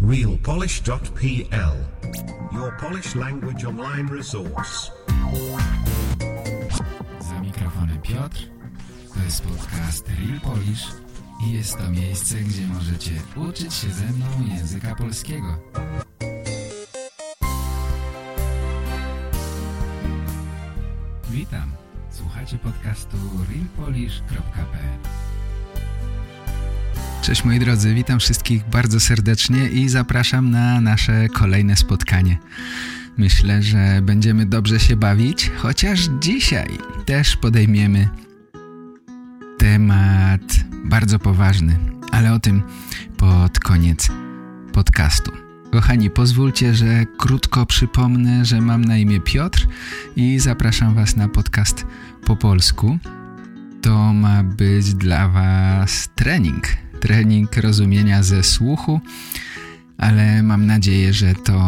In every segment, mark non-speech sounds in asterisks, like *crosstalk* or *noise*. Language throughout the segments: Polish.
realpolish.pl Your Polish language online resource. Za mikrofonem Piotr. To jest podcast Real Polish i jest to miejsce, gdzie możecie uczyć się ze mną języka polskiego. Witam. Słuchacie podcastu realpolish.pl Cześć moi drodzy, witam wszystkich bardzo serdecznie i zapraszam na nasze kolejne spotkanie. Myślę, że będziemy dobrze się bawić, chociaż dzisiaj też podejmiemy temat bardzo poważny, ale o tym pod koniec podcastu. Kochani, pozwólcie, że krótko przypomnę, że mam na imię Piotr i zapraszam Was na podcast po polsku. To ma być dla Was trening trening rozumienia ze słuchu, ale mam nadzieję, że to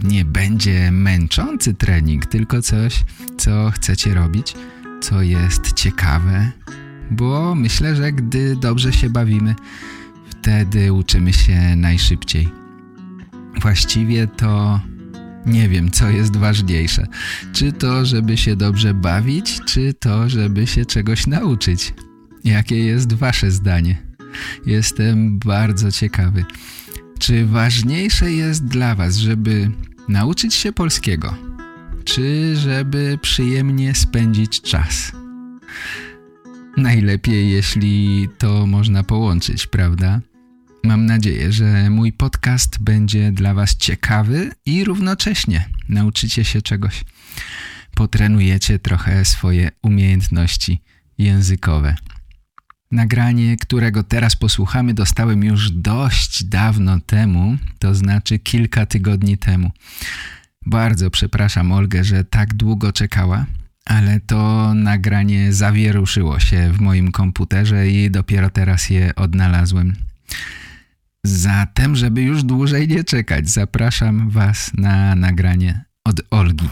nie będzie męczący trening, tylko coś, co chcecie robić, co jest ciekawe, bo myślę, że gdy dobrze się bawimy, wtedy uczymy się najszybciej. Właściwie to nie wiem, co jest ważniejsze. Czy to, żeby się dobrze bawić, czy to, żeby się czegoś nauczyć? Jakie jest wasze zdanie? Jestem bardzo ciekawy. Czy ważniejsze jest dla Was, żeby nauczyć się polskiego, czy żeby przyjemnie spędzić czas? Najlepiej, jeśli to można połączyć, prawda? Mam nadzieję, że mój podcast będzie dla Was ciekawy i równocześnie nauczycie się czegoś. Potrenujecie trochę swoje umiejętności językowe. Nagranie, którego teraz posłuchamy, dostałem już dość dawno temu, to znaczy kilka tygodni temu. Bardzo przepraszam Olgę, że tak długo czekała, ale to nagranie zawieruszyło się w moim komputerze i dopiero teraz je odnalazłem. Zatem, żeby już dłużej nie czekać, zapraszam Was na nagranie od Olgi.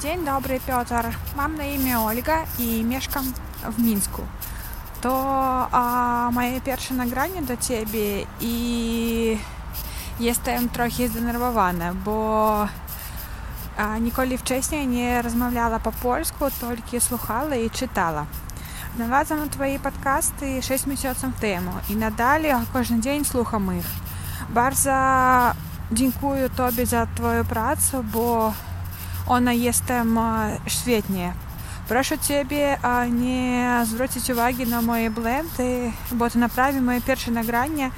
Dzień dobry Piotr, mam na imię Olga i mieszkam w Mińsku. To a, moje pierwsze nagranie do Ciebie i jestem trochę zdenerwowana, bo a, nigdy wcześniej nie rozmawiała po polsku, tylko słuchała i czytała. Znalazłam Twoje podcasty 6 miesięcy temu i nadal każdy dzień słucham ich. Bardzo dziękuję Tobie za Twoją pracę, bo ona jestem świetnie. Proszę Ciebie nie zwrócić uwagi na moje błędy, bo to naprawdę moje pierwsze nagranie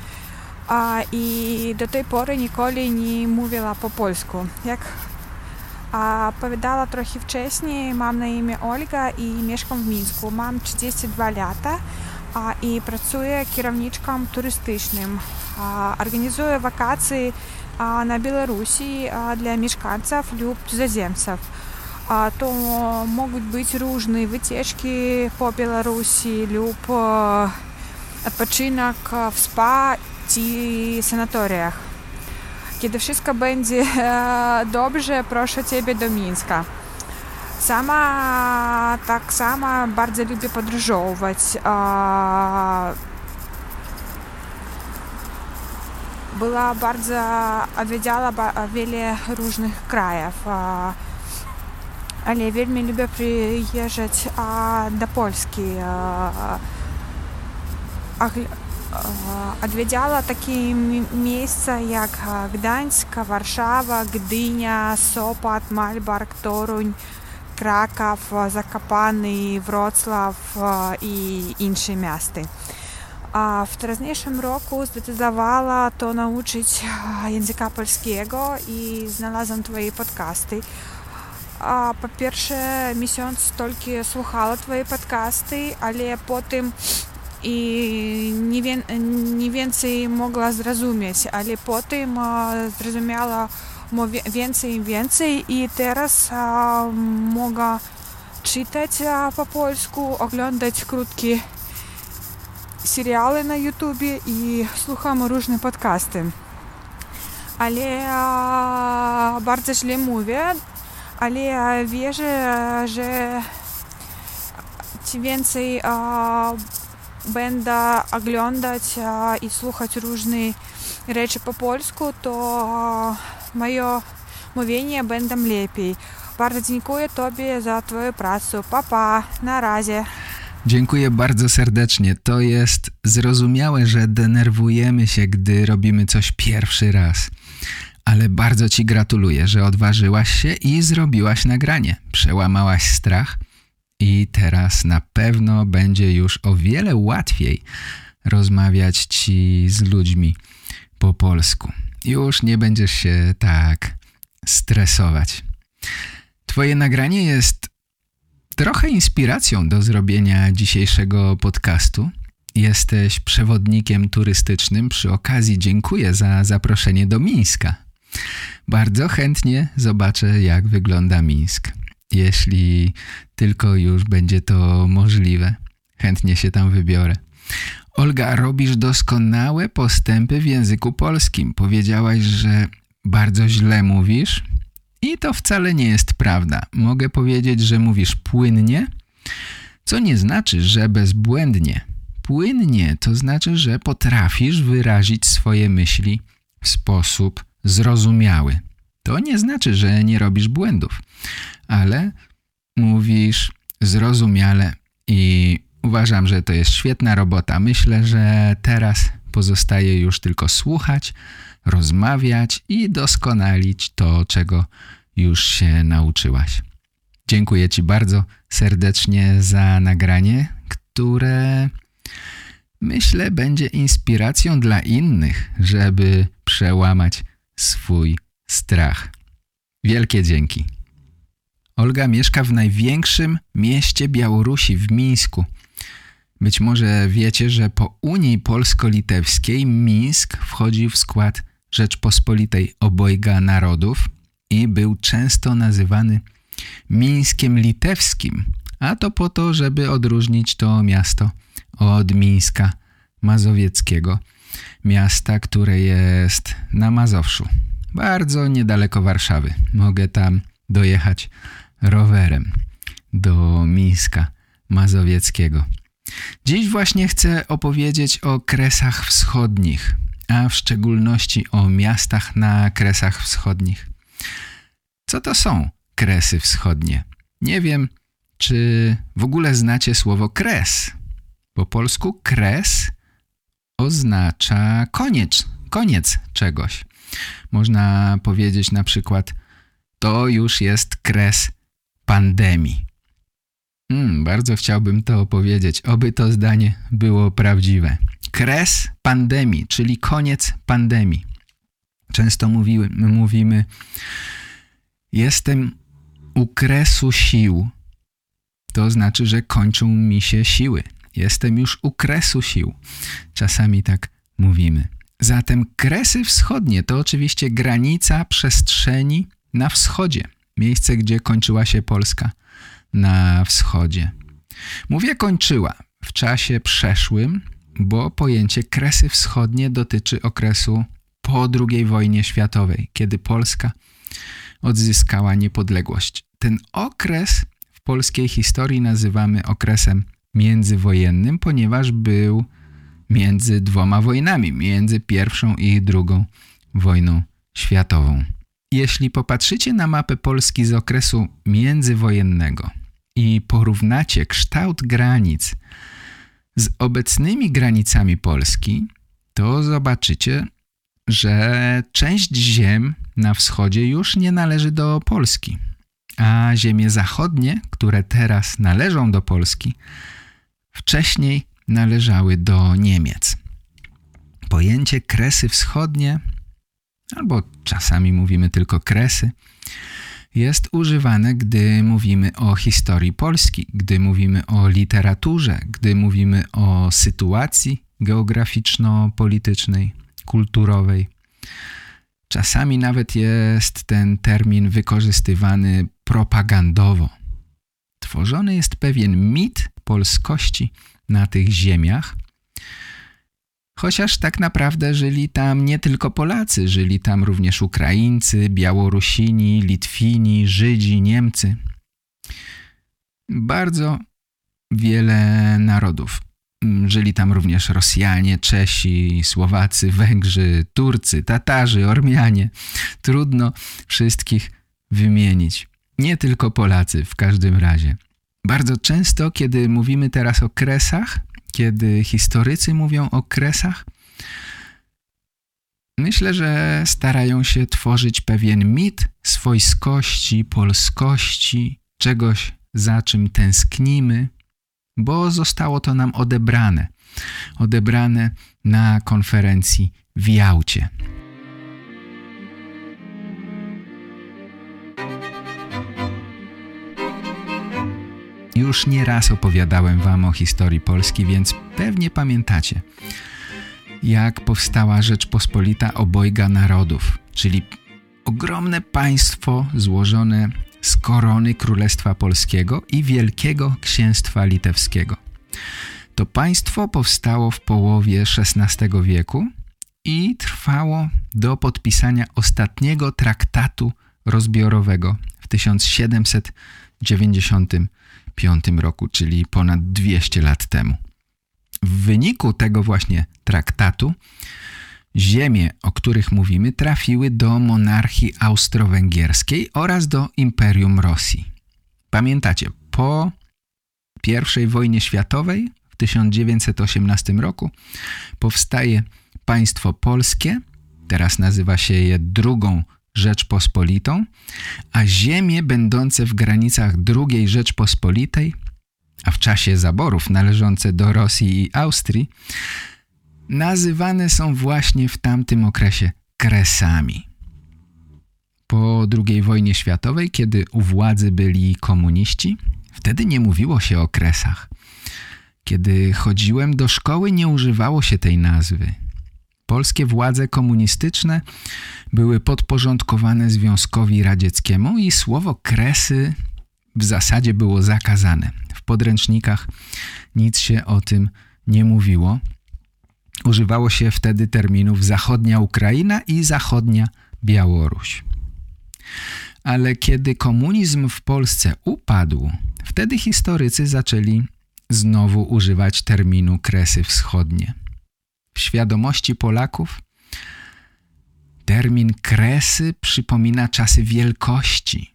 i do tej pory nigdy nie mówiła po polsku. Jak a trochę wcześniej, mam na imię Olga i mieszkam w Mińsku. Mam 32 lata i pracuję kierowniczką turystycznym. Organizuję wakacje a, na Białorusi a, dla mieszkańców lub cudzoziemców. A, to mogą być różne wycieczki po Białorusi lub a, odpoczynek w spa czy sanatoriach. Kiedy wszystko będzie dobrze, proszę Ciebie do Mińska. Sama tak samo bardzo lubię podróżować. Była bardzo, wiedziała wiele różnych krajów. Ale wielmi lubię przyjeżdżać do Polski. Odwiedziała takie miejsca jak Gdańsk, Warszawa, Gdynia, Sopot, Malbork, Toruń, Kraków, Zakopany, Wrocław i inne miasta. A w teraźniejszym roku zdecydowała to nauczyć języka polskiego i znalazłam Twoje podcasty. A po pierwsze miesiąc tylko słuchała Twoje podcasty, ale potem i nie, wie, nie więcej mogła zrozumieć, ale potem zrozumiała więcej i więcej i teraz mogę czytać po polsku, oglądać krótkie serialy na YouTube i słucham różne podcasty. Ale bardzo źle mówię, ale wierzę, że ci więcej będę oglądać i słuchać różne rzeczy po polsku, to moje mówienie będzie lepiej. Bardzo dziękuję Tobie za Twoją pracę. Papa, pa, na razie. Dziękuję bardzo serdecznie. To jest zrozumiałe, że denerwujemy się, gdy robimy coś pierwszy raz. Ale bardzo Ci gratuluję, że odważyłaś się i zrobiłaś nagranie. Przełamałaś strach i teraz na pewno będzie już o wiele łatwiej rozmawiać Ci z ludźmi po polsku. Już nie będziesz się tak stresować. Twoje nagranie jest trochę inspiracją do zrobienia dzisiejszego podcastu. Jesteś przewodnikiem turystycznym. Przy okazji dziękuję za zaproszenie do Mińska. Bardzo chętnie zobaczę, jak wygląda Mińsk. Jeśli tylko już będzie to możliwe, chętnie się tam wybiorę. Olga, robisz doskonałe postępy w języku polskim. Powiedziałaś, że bardzo źle mówisz i to wcale nie jest prawda. Mogę powiedzieć, że mówisz płynnie, co nie znaczy, że bezbłędnie. Płynnie to znaczy, że potrafisz wyrazić swoje myśli w sposób zrozumiały. To nie znaczy, że nie robisz błędów, ale mówisz zrozumiale i uważam, że to jest świetna robota. Myślę, że teraz pozostaje już tylko słuchać, rozmawiać i doskonalić to, czego już się nauczyłaś. Dziękuję Ci bardzo serdecznie za nagranie, które myślę będzie inspiracją dla innych, żeby przełamać swój strach. Wielkie dzięki. Olga mieszka w największym mieście Białorusi, w Mińsku. Być może wiecie, że po Unii Polsko-Litewskiej Mińsk wchodził w skład Rzeczpospolitej Obojga Narodów i był często nazywany Mińskiem Litewskim, a to po to, żeby odróżnić to miasto od Mińska Mazowieckiego, miasta, które jest na Mazowszu, bardzo niedaleko Warszawy. Mogę tam dojechać rowerem do Mińska Mazowieckiego. Dziś właśnie chcę opowiedzieć o Kresach Wschodnich, a w szczególności o miastach na Kresach Wschodnich. Co to są Kresy Wschodnie? Nie wiem, czy w ogóle znacie słowo kres. Po polsku kres oznacza koniec, koniec czegoś. Można powiedzieć na przykład to już jest kres pandemii. Hmm, bardzo chciałbym to opowiedzieć, oby to zdanie było prawdziwe. Kres pandemii, czyli koniec pandemii. Często mówimy, mówimy jestem u kresu sił. To znaczy, że kończą mi się siły. Jestem już u kresu sił. Czasami tak mówimy. Zatem kresy wschodnie to oczywiście granica przestrzeni na wschodzie. Miejsce, gdzie kończyła się Polska na wschodzie. Mówię kończyła w czasie przeszłym, bo pojęcie kresy wschodnie dotyczy okresu po II wojnie światowej, kiedy Polska odzyskała niepodległość. Ten okres w polskiej historii nazywamy okresem międzywojennym, ponieważ był między dwoma wojnami, między pierwszą i drugą wojną światową. Jeśli popatrzycie na mapę Polski z okresu międzywojennego i porównacie kształt granic z obecnymi granicami Polski, to zobaczycie, że część ziem na wschodzie już nie należy do Polski, a ziemie zachodnie, które teraz należą do Polski, wcześniej należały do Niemiec. Pojęcie kresy wschodnie, albo czasami mówimy tylko kresy, jest używane, gdy mówimy o historii Polski, gdy mówimy o literaturze, gdy mówimy o sytuacji geograficzno-politycznej, kulturowej. Czasami nawet jest ten termin wykorzystywany propagandowo. Tworzony jest pewien mit polskości na tych ziemiach, chociaż tak naprawdę żyli tam nie tylko Polacy, żyli tam również Ukraińcy, Białorusini, Litwini, Żydzi, Niemcy. Bardzo wiele narodów Mm, żyli tam również Rosjanie, Czesi, Słowacy, Węgrzy, Turcy, Tatarzy, Ormianie. Trudno wszystkich wymienić. Nie tylko Polacy w każdym razie. Bardzo często, kiedy mówimy teraz o kresach, kiedy historycy mówią o kresach, myślę, że starają się tworzyć pewien mit swojskości, polskości, czegoś, za czym tęsknimy, bo zostało to nam odebrane. Odebrane na konferencji w Jałcie. Już nie raz opowiadałem wam o historii Polski, więc pewnie pamiętacie, jak powstała Rzeczpospolita obojga narodów, czyli ogromne państwo złożone z korony Królestwa Polskiego i Wielkiego Księstwa Litewskiego. To państwo powstało w połowie XVI wieku i trwało do podpisania ostatniego traktatu rozbiorowego w 1795 roku, czyli ponad 200 lat temu. W wyniku tego właśnie traktatu Ziemie, o których mówimy, trafiły do monarchii austro-węgierskiej oraz do Imperium Rosji. Pamiętacie, po I wojnie światowej w 1918 roku powstaje państwo polskie, teraz nazywa się je drugą Rzeczpospolitą, a ziemie będące w granicach II Rzeczpospolitej, a w czasie zaborów należące do Rosji i Austrii, nazywane są właśnie w tamtym okresie kresami. Po II wojnie światowej, kiedy u władzy byli komuniści, wtedy nie mówiło się o kresach. Kiedy chodziłem do szkoły, nie używało się tej nazwy. Polskie władze komunistyczne były podporządkowane Związkowi Radzieckiemu i słowo kresy w zasadzie było zakazane. W podręcznikach nic się o tym nie mówiło. Używało się wtedy terminów zachodnia Ukraina i zachodnia Białoruś. Ale kiedy komunizm w Polsce upadł, wtedy historycy zaczęli znowu używać terminu Kresy Wschodnie. W świadomości Polaków termin Kresy przypomina czasy wielkości,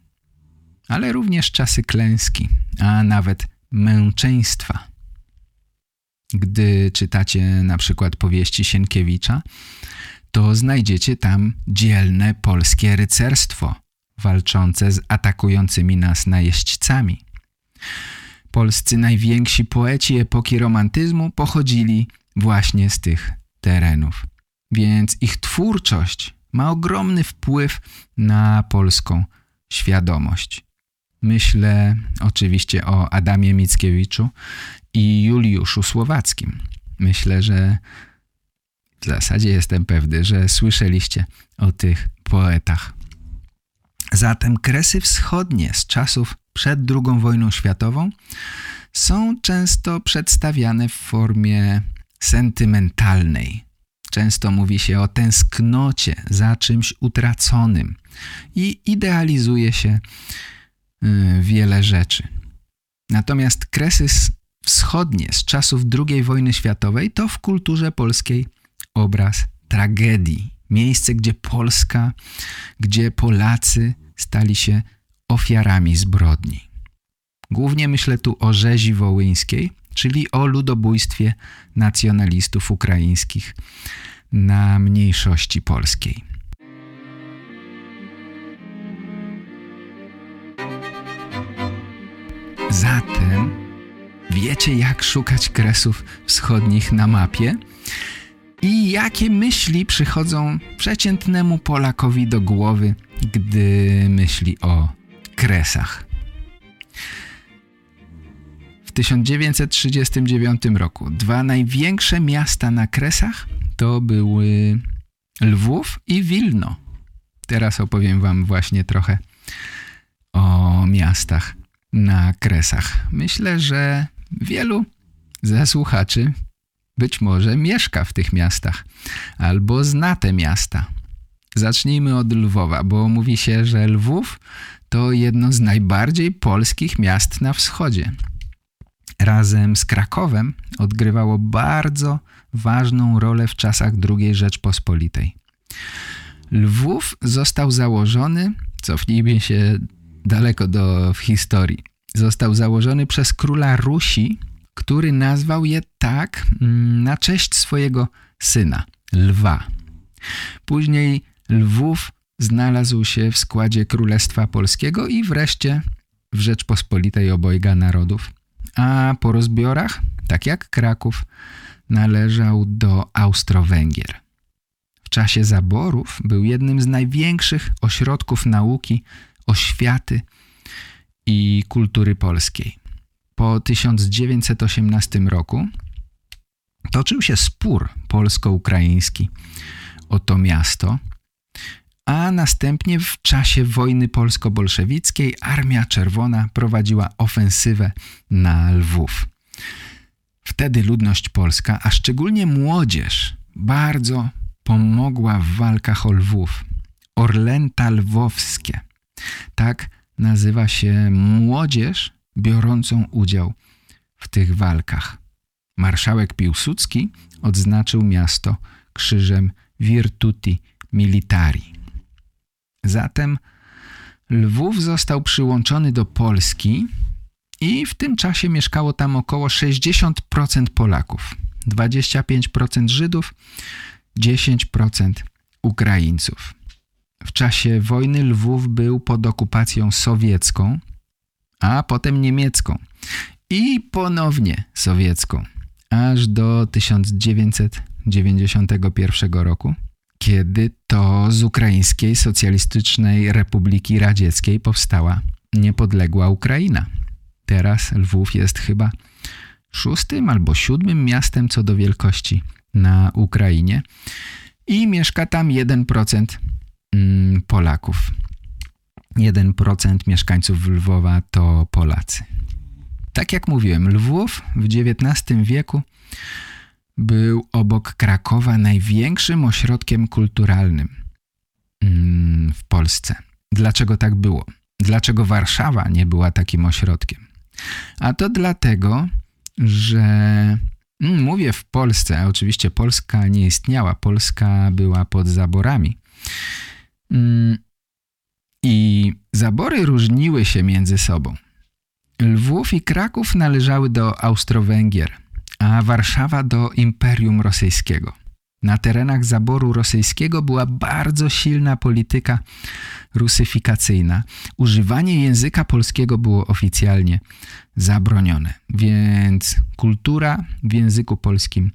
ale również czasy klęski, a nawet męczeństwa. Gdy czytacie na przykład powieści Sienkiewicza, to znajdziecie tam dzielne polskie rycerstwo walczące z atakującymi nas najeźdźcami. Polscy najwięksi poeci epoki romantyzmu pochodzili właśnie z tych terenów, więc ich twórczość ma ogromny wpływ na polską świadomość. Myślę oczywiście o Adamie Mickiewiczu i Juliuszu Słowackim. Myślę, że w zasadzie jestem pewny, że słyszeliście o tych poetach. Zatem kresy wschodnie z czasów przed II wojną światową są często przedstawiane w formie sentymentalnej. Często mówi się o tęsknocie za czymś utraconym i idealizuje się y, wiele rzeczy. Natomiast kresy wschodnie z czasów II wojny światowej to w kulturze polskiej obraz tragedii. Miejsce, gdzie Polska, gdzie Polacy stali się ofiarami zbrodni. Głównie myślę tu o rzezi wołyńskiej, czyli o ludobójstwie nacjonalistów ukraińskich na mniejszości polskiej. Zatem wiecie jak szukać kresów wschodnich na mapie? I jakie myśli przychodzą przeciętnemu Polakowi do głowy, gdy myśli o kresach? W 1939 roku dwa największe miasta na Kresach to były Lwów i Wilno. Teraz opowiem wam właśnie trochę o miastach na Kresach. Myślę, że wielu ze słuchaczy być może mieszka w tych miastach albo zna te miasta. Zacznijmy od Lwowa, bo mówi się, że Lwów to jedno z najbardziej polskich miast na wschodzie. Razem z Krakowem odgrywało bardzo ważną rolę w czasach II Rzeczpospolitej. Lwów został założony, cofnijmy się daleko do w historii, został założony przez króla Rusi, który nazwał je tak mm, na cześć swojego syna, Lwa. Później Lwów znalazł się w składzie Królestwa Polskiego i wreszcie w Rzeczpospolitej obojga narodów. A po rozbiorach, tak jak Kraków, należał do Austro-Węgier. W czasie zaborów był jednym z największych ośrodków nauki, oświaty i kultury polskiej. Po 1918 roku toczył się spór polsko-ukraiński o to miasto, a następnie w czasie wojny polsko-bolszewickiej Armia Czerwona prowadziła ofensywę na Lwów. Wtedy ludność polska, a szczególnie młodzież, bardzo pomogła w walkach o Lwów. Orlęta lwowskie. Tak nazywa się młodzież biorącą udział w tych walkach. Marszałek Piłsudski odznaczył miasto krzyżem Virtuti Militari. Zatem Lwów został przyłączony do Polski i w tym czasie mieszkało tam około 60% Polaków, 25% Żydów, 10% Ukraińców. W czasie wojny Lwów był pod okupacją sowiecką, a potem niemiecką i ponownie sowiecką, aż do 1991 roku, kiedy to z Ukraińskiej Socjalistycznej Republiki Radzieckiej powstała niepodległa Ukraina. Teraz Lwów jest chyba szóstym albo siódmym miastem co do wielkości na Ukrainie i mieszka tam 1% mm, Polaków. 1% mieszkańców Lwowa to Polacy. Tak jak mówiłem, Lwów w XIX wieku był obok Krakowa największym ośrodkiem kulturalnym mm, w Polsce. Dlaczego tak było? Dlaczego Warszawa nie była takim ośrodkiem? A to dlatego, że mm, mówię w Polsce, a oczywiście Polska nie istniała, Polska była pod zaborami. Mm, I zabory różniły się między sobą. Lwów i Kraków należały do Austro-Węgier, a Warszawa do Imperium Rosyjskiego. Na terenach zaboru rosyjskiego była bardzo silna polityka rusyfikacyjna. Używanie języka polskiego było oficjalnie zabronione, więc kultura w języku polskim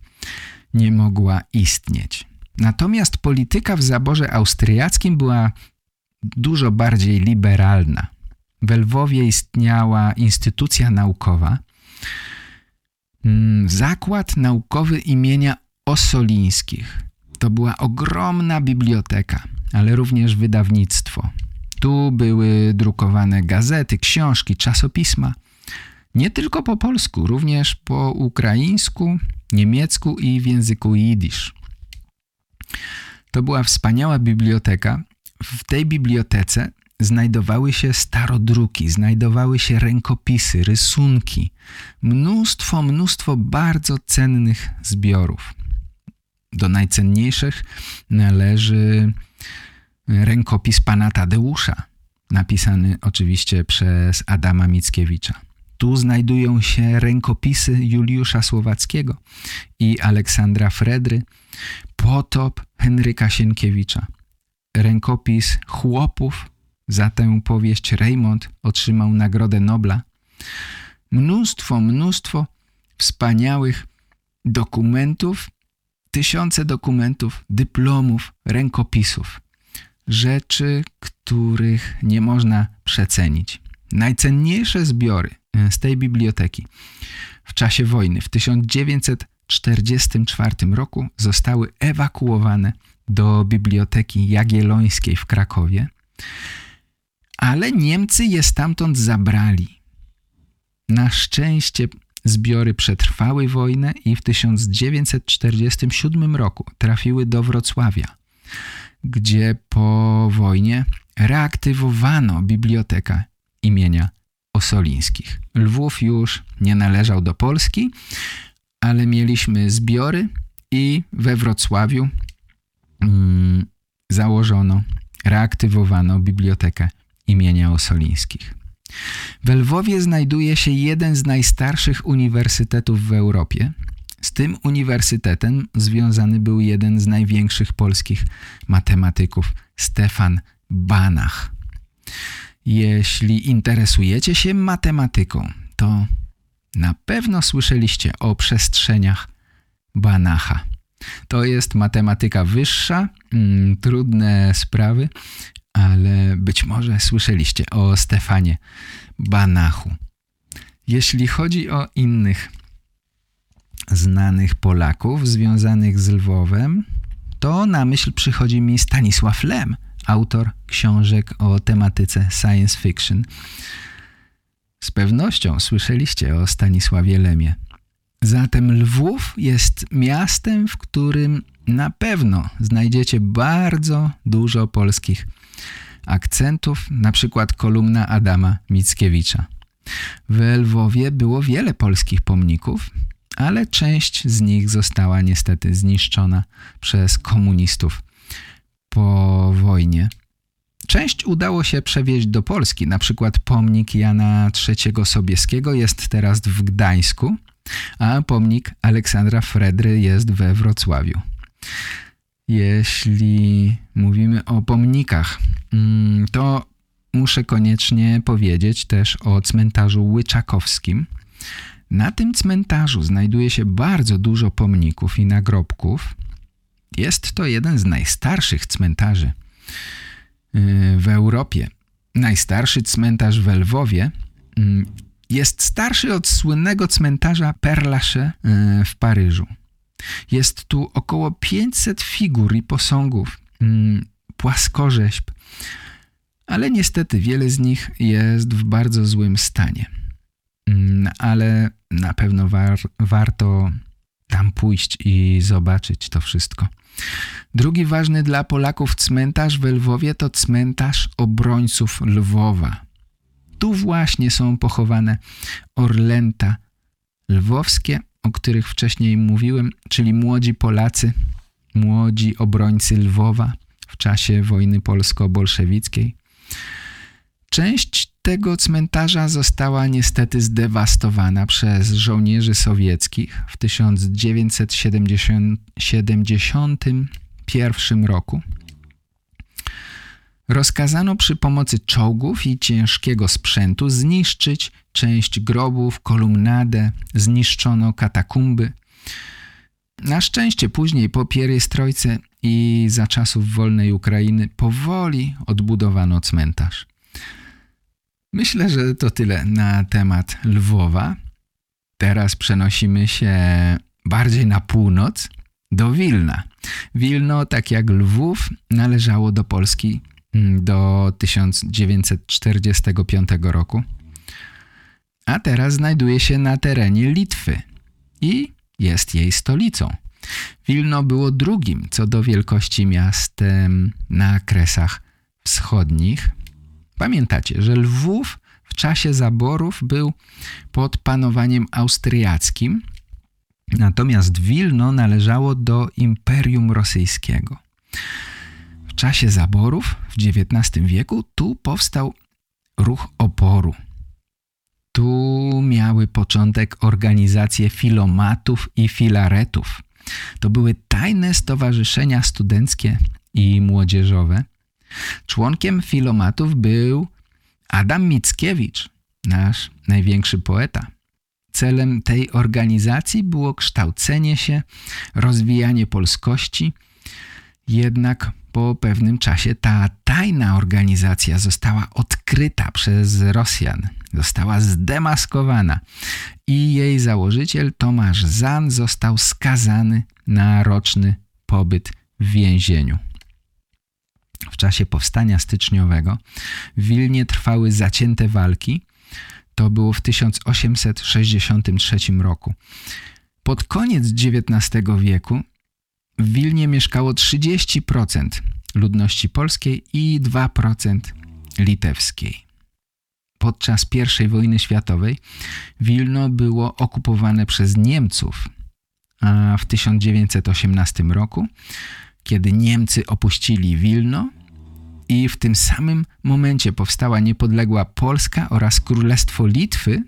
nie mogła istnieć. Natomiast polityka w zaborze austriackim była dużo bardziej liberalna. W Lwowie istniała instytucja naukowa, Zakład Naukowy imienia Osolińskich. To była ogromna biblioteka, ale również wydawnictwo. Tu były drukowane gazety, książki, czasopisma. Nie tylko po polsku, również po ukraińsku, niemiecku i w języku jidysz. To była wspaniała biblioteka. W tej bibliotece znajdowały się starodruki, znajdowały się rękopisy, rysunki, mnóstwo, mnóstwo bardzo cennych zbiorów. Do najcenniejszych należy rękopis pana Tadeusza, napisany oczywiście przez Adama Mickiewicza. Tu znajdują się rękopisy Juliusza Słowackiego i Aleksandra Fredry, potop Henryka Sienkiewicza. Rękopis chłopów za tę powieść Raymond otrzymał Nagrodę Nobla. Mnóstwo, mnóstwo wspaniałych dokumentów, tysiące dokumentów, dyplomów, rękopisów. Rzeczy, których nie można przecenić. Najcenniejsze zbiory e, z tej biblioteki w czasie wojny w 1944 roku zostały ewakuowane do Biblioteki Jagiellońskiej w Krakowie, ale Niemcy je stamtąd zabrali. Na szczęście zbiory przetrwały wojnę i w 1947 roku trafiły do Wrocławia, gdzie po wojnie reaktywowano bibliotekę imienia osolińskich. Lwów już nie należał do Polski, ale mieliśmy zbiory i we Wrocławiu mm, założono, reaktywowano bibliotekę imienia Osolińskich. W Lwowie znajduje się jeden z najstarszych uniwersytetów w Europie. Z tym uniwersytetem związany był jeden z największych polskich matematyków, Stefan Banach. Jeśli interesujecie się matematyką, to na pewno słyszeliście o przestrzeniach Banacha. To jest matematyka wyższa, mm, trudne sprawy, ale być może słyszeliście o Stefanie Banachu. Jeśli chodzi o innych znanych Polaków związanych z Lwowem, to na myśl przychodzi mi Stanisław Lem, autor książek o tematyce science fiction. Z pewnością słyszeliście o Stanisławie Lemie. Zatem Lwów jest miastem, w którym na pewno znajdziecie bardzo dużo polskich akcentów, na przykład kolumna Adama Mickiewicza. W Lwowie było wiele polskich pomników, ale część z nich została niestety zniszczona przez komunistów po wojnie. Część udało się przewieźć do Polski, na przykład pomnik Jana III Sobieskiego jest teraz w Gdańsku, a pomnik Aleksandra Fredry jest we Wrocławiu. Jeśli mówimy o pomnikach, mm, to muszę koniecznie powiedzieć też o cmentarzu Łyczakowskim. Na tym cmentarzu znajduje się bardzo dużo pomników i nagrobków. Jest to jeden z najstarszych cmentarzy y, w Europie. Najstarszy cmentarz w Lwowie mm, jest starszy od słynnego cmentarza Père y, w Paryżu. Jest tu około 500 figur i posągów, mm, płaskorzeźb, ale niestety wiele z nich jest w bardzo złym stanie. Mm, ale na pewno war, warto tam pójść i zobaczyć to wszystko. Drugi ważny dla Polaków cmentarz w Lwowie to cmentarz obrońców Lwowa. Tu właśnie są pochowane orlęta lwowskie, o których wcześniej mówiłem, czyli młodzi Polacy, młodzi obrońcy Lwowa w czasie wojny polsko-bolszewickiej. Część tego cmentarza została niestety zdewastowana przez żołnierzy sowieckich w 1971 roku. Rozkazano przy pomocy czołgów i ciężkiego sprzętu zniszczyć część grobów, kolumnadę, zniszczono katakumby. Na szczęście później po pierystrojce i za czasów wolnej Ukrainy powoli odbudowano cmentarz. Myślę, że to tyle na temat Lwowa. Teraz przenosimy się bardziej na północ, do Wilna. Wilno, tak jak Lwów, należało do Polski mm, do 1945 roku, a teraz znajduje się na terenie Litwy i jest jej stolicą. Wilno było drugim co do wielkości miastem na kresach wschodnich Pamiętacie, że Lwów w czasie zaborów był pod panowaniem austriackim, natomiast Wilno należało do Imperium Rosyjskiego. W czasie zaborów w XIX wieku tu powstał ruch oporu. Tu miały początek organizacje filomatów i filaretów. To były tajne stowarzyszenia studenckie i młodzieżowe – Członkiem filomatów był Adam Mickiewicz, nasz największy poeta. Celem tej organizacji było kształcenie się, rozwijanie polskości, jednak po pewnym czasie ta tajna organizacja została odkryta przez Rosjan, została zdemaskowana i jej założyciel Tomasz Zan został skazany na roczny pobyt w więzieniu. W czasie powstania styczniowego w Wilnie trwały zacięte walki. To było w 1863 roku. Pod koniec XIX wieku w Wilnie mieszkało 30% ludności polskiej i 2% litewskiej. Podczas I wojny światowej Wilno było okupowane przez Niemców, a w 1918 roku, kiedy Niemcy opuścili Wilno i w tym samym momencie powstała niepodległa Polska oraz Królestwo Litwy,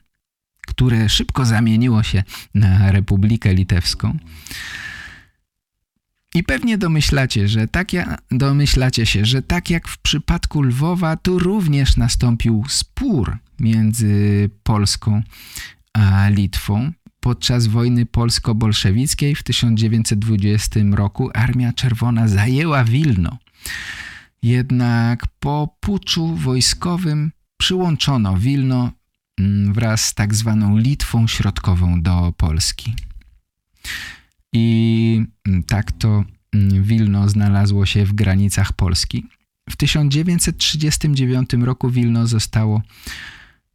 które szybko zamieniło się na Republikę Litewską, i pewnie domyślacie, że tak ja, domyślacie się, że tak jak w przypadku Lwowa, tu również nastąpił spór między Polską a Litwą. Podczas wojny polsko-bolszewickiej w 1920 roku Armia Czerwona zajęła Wilno. Jednak po puczu wojskowym przyłączono Wilno mm, wraz z tak zwaną Litwą Środkową do Polski. I mm, tak to mm, Wilno znalazło się w granicach Polski. W 1939 roku Wilno zostało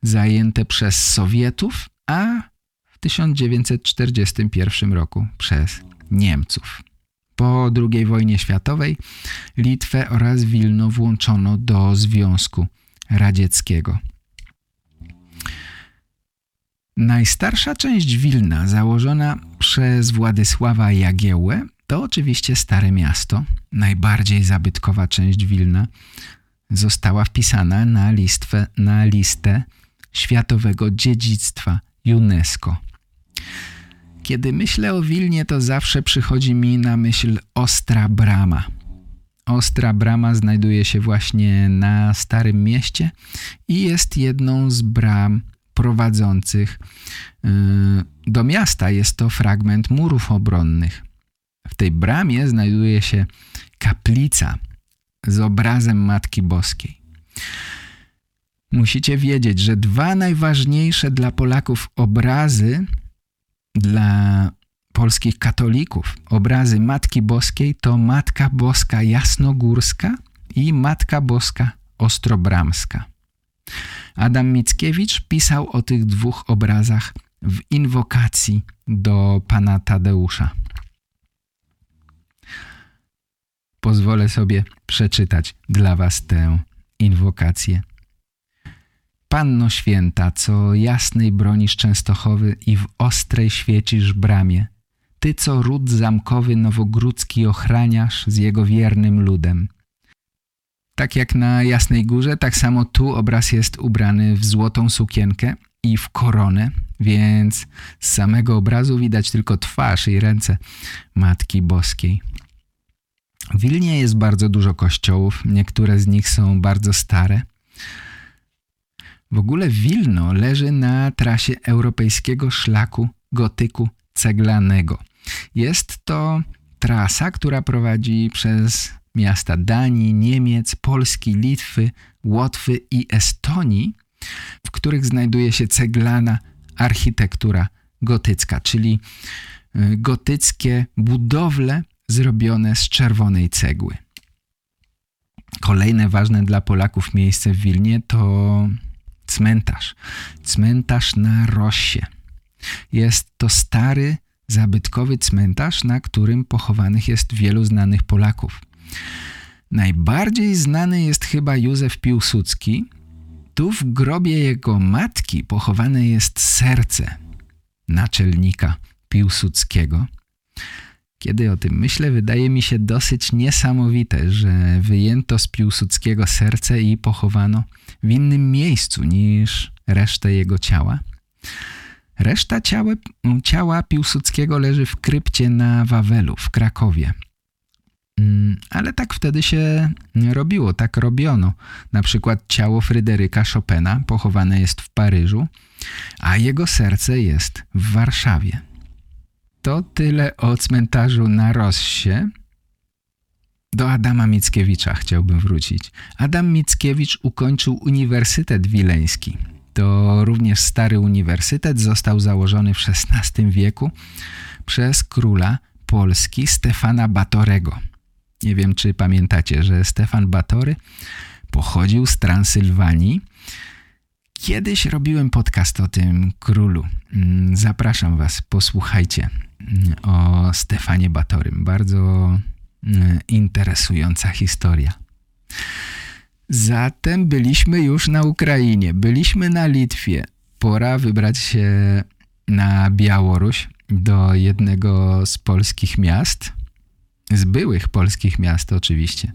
zajęte przez Sowietów, a w 1941 roku przez Niemców. Po II wojnie światowej Litwę oraz Wilno włączono do Związku Radzieckiego. Najstarsza część Wilna, założona przez Władysława Jagiełłę, to oczywiście Stare Miasto. Najbardziej zabytkowa część Wilna została wpisana na, listwę, na listę Światowego Dziedzictwa UNESCO. Kiedy myślę o Wilnie, to zawsze przychodzi mi na myśl Ostra Brama. Ostra Brama znajduje się właśnie na Starym Mieście i jest jedną z bram prowadzących y, do miasta. Jest to fragment murów obronnych. W tej bramie znajduje się kaplica z obrazem Matki Boskiej. Musicie wiedzieć, że dwa najważniejsze dla Polaków obrazy dla polskich katolików, obrazy Matki Boskiej to Matka Boska Jasnogórska i Matka Boska Ostrobramska. Adam Mickiewicz pisał o tych dwóch obrazach w inwokacji do pana Tadeusza. Pozwolę sobie przeczytać dla was tę inwokację. Panno święta, co jasnej bronisz Częstochowy i w ostrej świecisz bramie, ty, co ród zamkowy nowogródzki ochraniasz z jego wiernym ludem – tak jak na Jasnej Górze, tak samo tu obraz jest ubrany w złotą sukienkę i w koronę, więc z samego obrazu widać tylko twarz i ręce Matki Boskiej. W Wilnie jest bardzo dużo kościołów, niektóre z nich są bardzo stare. W ogóle Wilno leży na trasie europejskiego szlaku gotyku ceglanego. Jest to trasa, która prowadzi przez miasta Danii, Niemiec, Polski, Litwy, Łotwy i Estonii, w których znajduje się ceglana architektura gotycka, czyli y, gotyckie budowle zrobione z czerwonej cegły. Kolejne ważne dla Polaków miejsce w Wilnie to cmentarz. Cmentarz na Rossie. Jest to stary, zabytkowy cmentarz, na którym pochowanych jest wielu znanych Polaków. Najbardziej znany jest chyba Józef Piłsudski. Tu w grobie jego matki pochowane jest serce naczelnika Piłsudskiego. Kiedy o tym myślę, wydaje mi się dosyć niesamowite, że wyjęto z Piłsudskiego serce i pochowano w innym miejscu niż resztę jego ciała. Reszta ciała, ciała Piłsudskiego leży w krypcie na Wawelu w Krakowie. Mm, ale tak wtedy się robiło, tak robiono. Na przykład ciało Fryderyka Chopina pochowane jest w Paryżu, a jego serce jest w Warszawie. To tyle o cmentarzu na Rossie. Do Adama Mickiewicza chciałbym wrócić. Adam Mickiewicz ukończył Uniwersytet Wileński. To również stary uniwersytet, został założony w XVI wieku przez króla Polski Stefana Batorego. Nie wiem, czy pamiętacie, że Stefan Batory pochodził z Transylwanii. Kiedyś robiłem podcast o tym królu. Mm, zapraszam was, posłuchajcie mm, o Stefanie Batorym. Bardzo mm, interesująca historia. Zatem byliśmy już na Ukrainie, byliśmy na Litwie. Pora wybrać się na Białoruś do jednego z polskich miast, z byłych polskich miast oczywiście.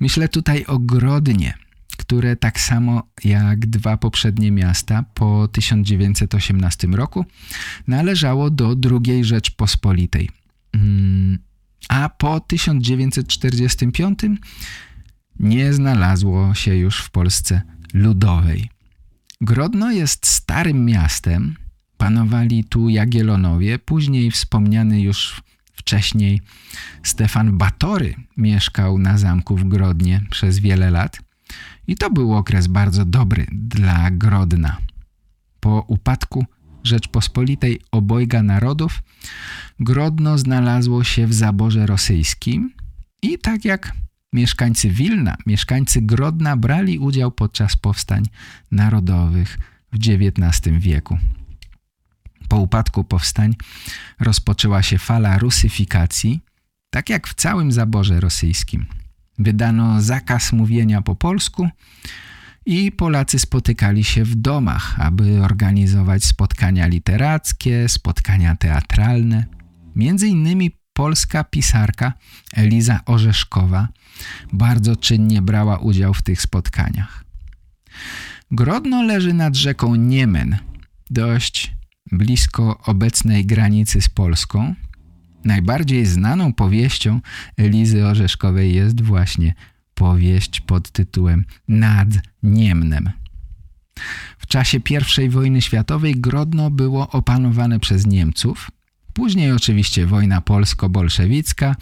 Myślę tutaj o Grodnie, które tak samo jak dwa poprzednie miasta po 1918 roku należało do II Rzeczpospolitej. Mm, a po 1945 nie znalazło się już w Polsce ludowej. Grodno jest starym miastem, panowali tu Jagielonowie, później wspomniany już wcześniej Stefan Batory mieszkał na zamku w Grodnie przez wiele lat i to był okres bardzo dobry dla Grodna. Po upadku Rzeczpospolitej obojga narodów Grodno znalazło się w zaborze rosyjskim i tak jak mieszkańcy Wilna, mieszkańcy Grodna brali udział podczas powstań narodowych w XIX wieku. Po upadku powstań rozpoczęła się fala rusyfikacji, tak jak w całym zaborze rosyjskim. Wydano zakaz mówienia po polsku i Polacy spotykali się w domach, aby organizować spotkania literackie, spotkania teatralne. Między innymi polska pisarka Eliza Orzeszkowa bardzo czynnie brała udział w tych spotkaniach. Grodno leży nad rzeką Niemen, dość blisko obecnej granicy z Polską. Najbardziej znaną powieścią Elizy Orzeszkowej jest właśnie powieść pod tytułem Nad Niemnem. W czasie I wojny światowej Grodno było opanowane przez Niemców, później oczywiście wojna polsko-bolszewicka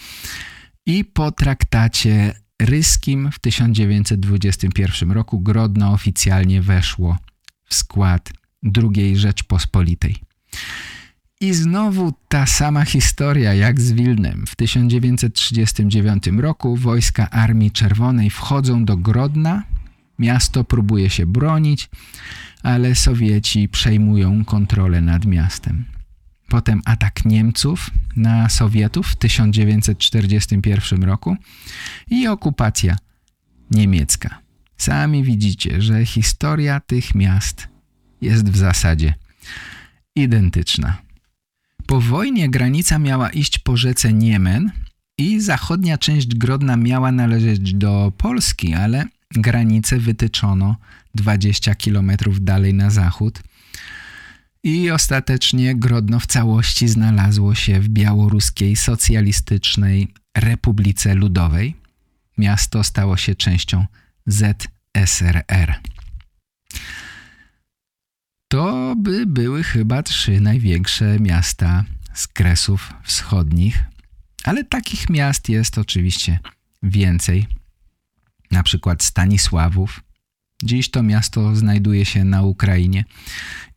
i po traktacie ryskim w 1921 roku Grodno oficjalnie weszło w skład II Rzeczpospolitej. I znowu ta sama historia jak z Wilnem. W 1939 roku wojska Armii Czerwonej wchodzą do Grodna, miasto próbuje się bronić, ale Sowieci przejmują kontrolę nad miastem. Potem atak Niemców na Sowietów w 1941 roku i okupacja niemiecka. Sami widzicie, że historia tych miast jest w zasadzie identyczna. Po wojnie granica miała iść po rzece Niemen i zachodnia część Grodna miała należeć do Polski, ale granicę wytyczono 20 km dalej na zachód i ostatecznie Grodno w całości znalazło się w Białoruskiej Socjalistycznej Republice Ludowej. Miasto stało się częścią ZSRR. To by były chyba trzy największe miasta z Kresów Wschodnich, ale takich miast jest oczywiście więcej. Na przykład Stanisławów. Dziś to miasto znajduje się na Ukrainie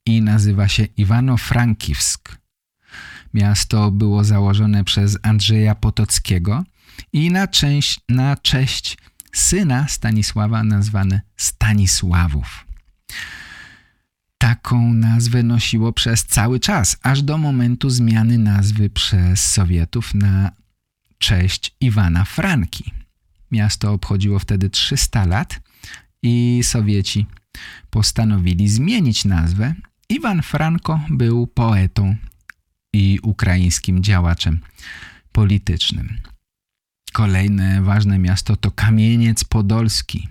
i nazywa się Iwano-Frankiwsk. Miasto było założone przez Andrzeja Potockiego i na, część, na cześć syna Stanisława nazwane Stanisławów taką nazwę nosiło przez cały czas, aż do momentu zmiany nazwy przez Sowietów na cześć Iwana Franki. Miasto obchodziło wtedy 300 lat i Sowieci postanowili zmienić nazwę. Iwan Franko był poetą i ukraińskim działaczem politycznym. Kolejne ważne miasto to Kamieniec Podolski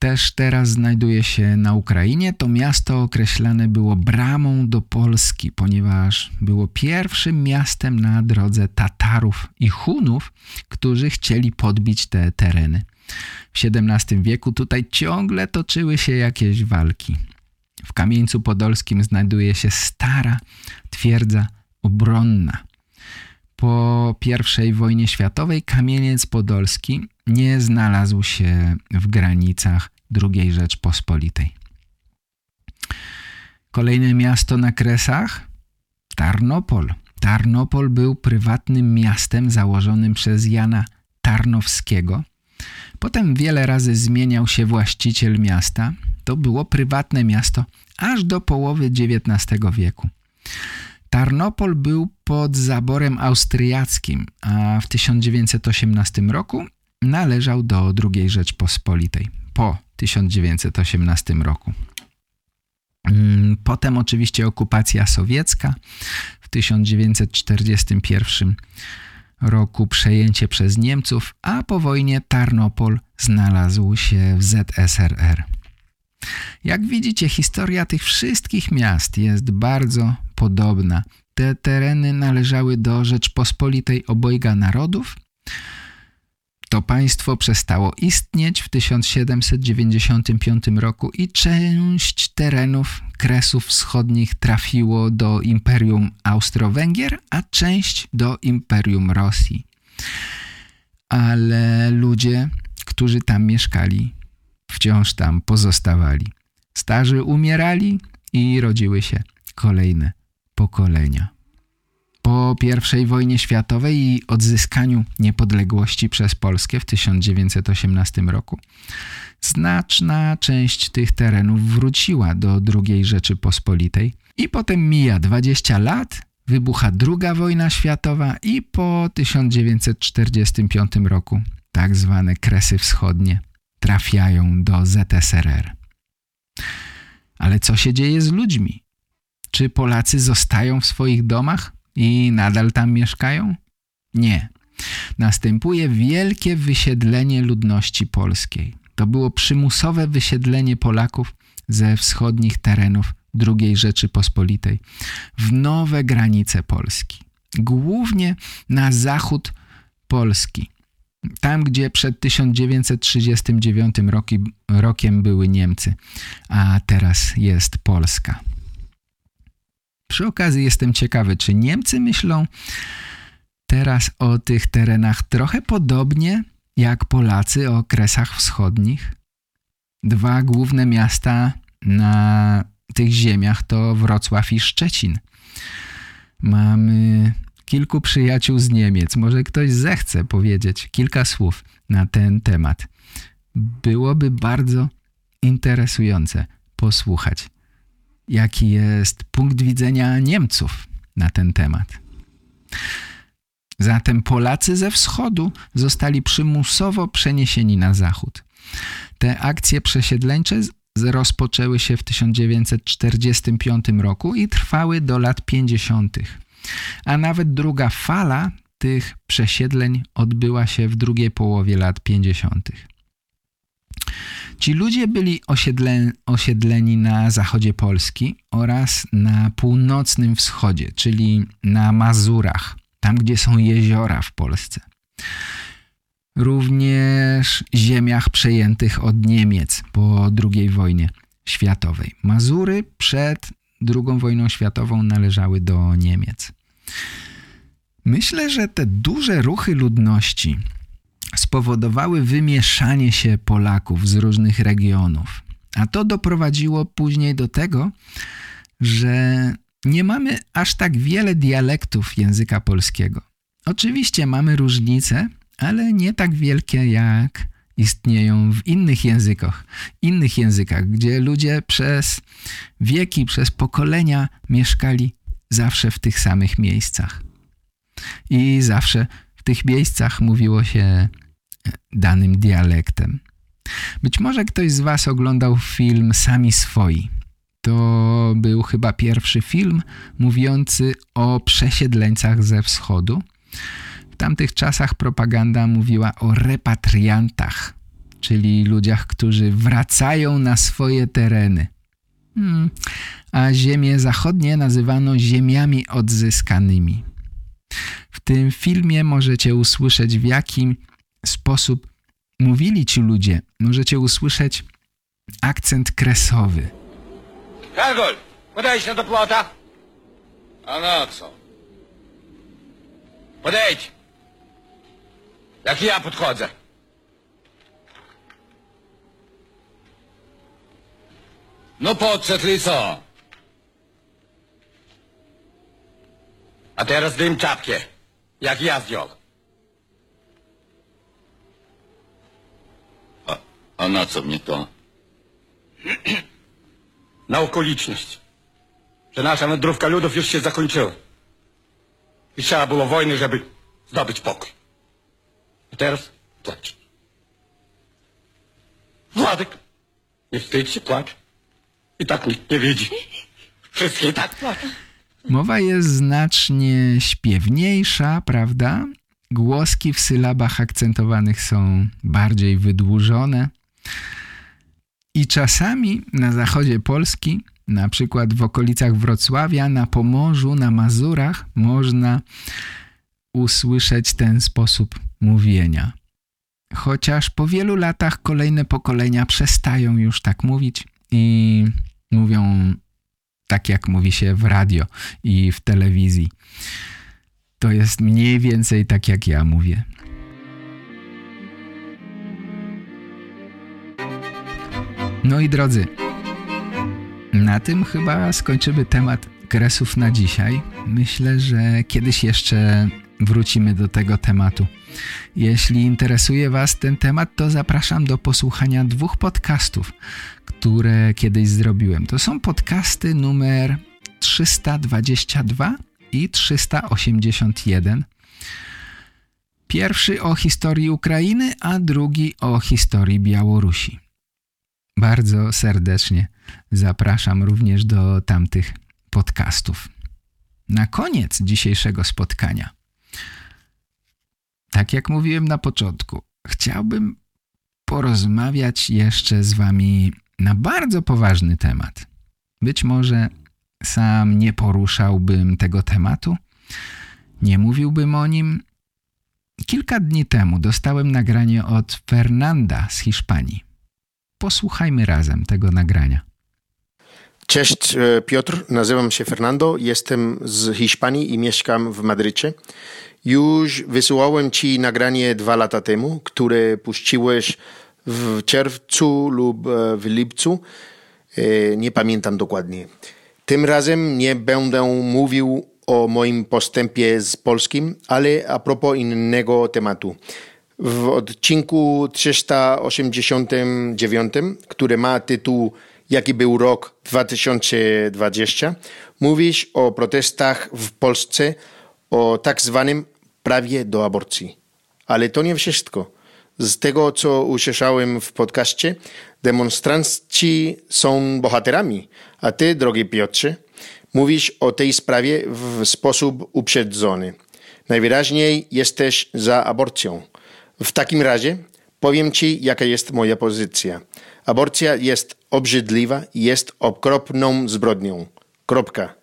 też teraz znajduje się na Ukrainie, to miasto określane było bramą do Polski, ponieważ było pierwszym miastem na drodze Tatarów i Hunów, którzy chcieli podbić te tereny. W XVII wieku tutaj ciągle toczyły się jakieś walki. W Kamieńcu Podolskim znajduje się stara twierdza obronna. Po I wojnie światowej Kamieniec Podolski nie znalazł się w granicach II Rzeczpospolitej. Kolejne miasto na Kresach? Tarnopol. Tarnopol był prywatnym miastem założonym przez Jana Tarnowskiego. Potem wiele razy zmieniał się właściciel miasta. To było prywatne miasto aż do połowy XIX wieku. Tarnopol był pod zaborem austriackim, a w 1918 roku należał do II Rzeczpospolitej po 1918 roku. Mm, potem oczywiście okupacja sowiecka w 1941 roku przejęcie przez Niemców, a po wojnie Tarnopol znalazł się w ZSRR. Jak widzicie, historia tych wszystkich miast jest bardzo podobna. Te tereny należały do Rzeczpospolitej obojga narodów. To państwo przestało istnieć w 1795 roku i część terenów Kresów Wschodnich trafiło do Imperium Austro-Węgier, a część do Imperium Rosji. Ale ludzie, którzy tam mieszkali, wciąż tam pozostawali. Starzy umierali i rodziły się kolejne pokolenia. Po I wojnie światowej i odzyskaniu niepodległości przez Polskę w 1918 roku znaczna część tych terenów wróciła do II Rzeczypospolitej i potem mija 20 lat, wybucha II wojna światowa i po 1945 roku tak zwane Kresy Wschodnie trafiają do ZSRR. Ale co się dzieje z ludźmi? Czy Polacy zostają w swoich domach i nadal tam mieszkają? Nie. Następuje wielkie wysiedlenie ludności polskiej. To było przymusowe wysiedlenie Polaków ze wschodnich terenów II Rzeczypospolitej w nowe granice Polski. Głównie na zachód Polski. Tam, gdzie przed 1939 roki, rokiem były Niemcy, a teraz jest Polska. Przy okazji jestem ciekawy, czy Niemcy myślą teraz o tych terenach trochę podobnie jak Polacy o Kresach Wschodnich? Dwa główne miasta na tych ziemiach to Wrocław i Szczecin. Mamy kilku przyjaciół z Niemiec. Może ktoś zechce powiedzieć kilka słów na ten temat. Byłoby bardzo interesujące posłuchać, jaki jest punkt widzenia Niemców na ten temat. Zatem Polacy ze wschodu zostali przymusowo przeniesieni na zachód. Te akcje przesiedleńcze rozpoczęły się w 1945 roku i trwały do lat 50. A nawet druga fala tych przesiedleń odbyła się w drugiej połowie lat 50. Ci ludzie byli osiedle, osiedleni na zachodzie Polski oraz na północnym wschodzie, czyli na Mazurach, tam gdzie są jeziora w Polsce. Również ziemiach przejętych od Niemiec po II wojnie światowej. Mazury przed II wojną światową należały do Niemiec. Myślę, że te duże ruchy ludności spowodowały wymieszanie się Polaków z różnych regionów. A to doprowadziło później do tego, że nie mamy aż tak wiele dialektów języka polskiego. Oczywiście mamy różnice, ale nie tak wielkie jak istnieją w innych językach, innych językach, gdzie ludzie przez wieki, przez pokolenia mieszkali zawsze w tych samych miejscach. I zawsze w tych miejscach mówiło się danym dialektem. Być może ktoś z Was oglądał film Sami Swoi. To był chyba pierwszy film mówiący o przesiedleńcach ze wschodu. W tamtych czasach propaganda mówiła o repatriantach, czyli ludziach, którzy wracają na swoje tereny. Hmm. A ziemie zachodnie nazywano ziemiami odzyskanymi. W tym filmie możecie usłyszeć w jakim sposób mówili ci ludzie. Możecie usłyszeć akcent kresowy. Kargol, podejdź na do plota. A na co? Podejdź. Jak ja podchodzę. No podszedł i co? A teraz dym czapkę, jak ja zdjął. A, a na co mnie to? *clears throat* Na okoliczność. Że nasza wędrówka ludów już się zakończyła. I trzeba było wojny, żeby zdobyć pokój. A teraz płacz. Władek, nie wstydź się, płacz. I tak nikt nie widzi. Wszystkie i tak płaczą. Mowa jest znacznie śpiewniejsza, prawda? Głoski w sylabach akcentowanych są bardziej wydłużone. I czasami na zachodzie Polski, na przykład w okolicach Wrocławia, na Pomorzu, na Mazurach, można usłyszeć ten sposób mówienia. Chociaż po wielu latach kolejne pokolenia przestają już tak mówić i mówią tak jak mówi się w radio i w telewizji. To jest mniej więcej tak jak ja mówię. No i drodzy, na tym chyba skończymy temat kresów na dzisiaj. Myślę, że kiedyś jeszcze wrócimy do tego tematu. Jeśli interesuje Was ten temat, to zapraszam do posłuchania dwóch podcastów, które kiedyś zrobiłem. To są podcasty numer 322 i 381. Pierwszy o historii Ukrainy, a drugi o historii Białorusi. Bardzo serdecznie zapraszam również do tamtych podcastów. Na koniec dzisiejszego spotkania, tak jak mówiłem na początku, chciałbym porozmawiać jeszcze z Wami na bardzo poważny temat. Być może sam nie poruszałbym tego tematu, nie mówiłbym o nim. Kilka dni temu dostałem nagranie od Fernanda z Hiszpanii. Posłuchajmy razem tego nagrania. Cześć e, Piotr, nazywam się Fernando, jestem z Hiszpanii i mieszkam w Madrycie. Już wysyłałem Ci nagranie dwa lata temu, które puściłeś w czerwcu lub e, w lipcu. E, nie pamiętam dokładnie. Tym razem nie będę mówił o moim postępie z polskim, ale a propos innego tematu. W odcinku 389, który ma tytuł Jaki był rok 2020, mówisz o protestach w Polsce o tak zwanym prawie do aborcji. Ale to nie wszystko. Z tego, co usłyszałem w podcaście, demonstranci są bohaterami, a ty, drogi Piotrze, mówisz o tej sprawie w sposób uprzedzony. Najwyraźniej jesteś za aborcją. W takim razie powiem ci, jaka jest moja pozycja. Aborcja jest obrzydliwa i jest okropną zbrodnią. Kropka.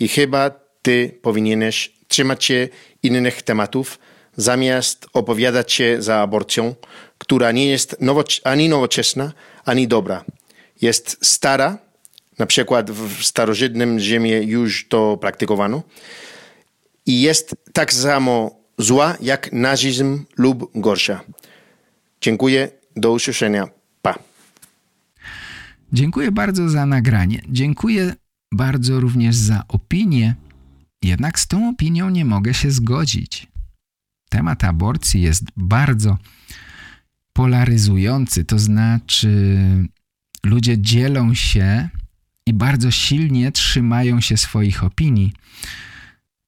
I chyba ty powinieneś trzymać się innych tematów, zamiast opowiadać się za aborcją, która nie jest nowoc ani nowoczesna, ani dobra. Jest stara, na przykład w starożytnym ziemie już to praktykowano, i jest tak samo zła jak nazizm lub gorsza. Dziękuję, do usłyszenia. Pa. Dziękuję bardzo za nagranie. Dziękuję bardzo również za opinię. Jednak z tą opinią nie mogę się zgodzić. Temat aborcji jest bardzo polaryzujący, to znaczy ludzie dzielą się i bardzo silnie trzymają się swoich opinii.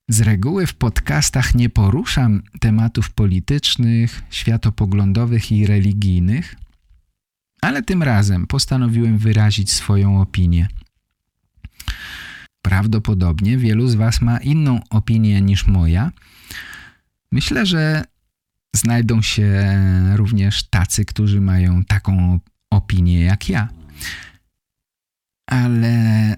Z reguły w podcastach nie poruszam tematów politycznych, światopoglądowych i religijnych, ale tym razem postanowiłem wyrazić swoją opinię. Prawdopodobnie wielu z Was ma inną opinię niż moja. Myślę, że znajdą się również tacy, którzy mają taką opinię jak ja. Ale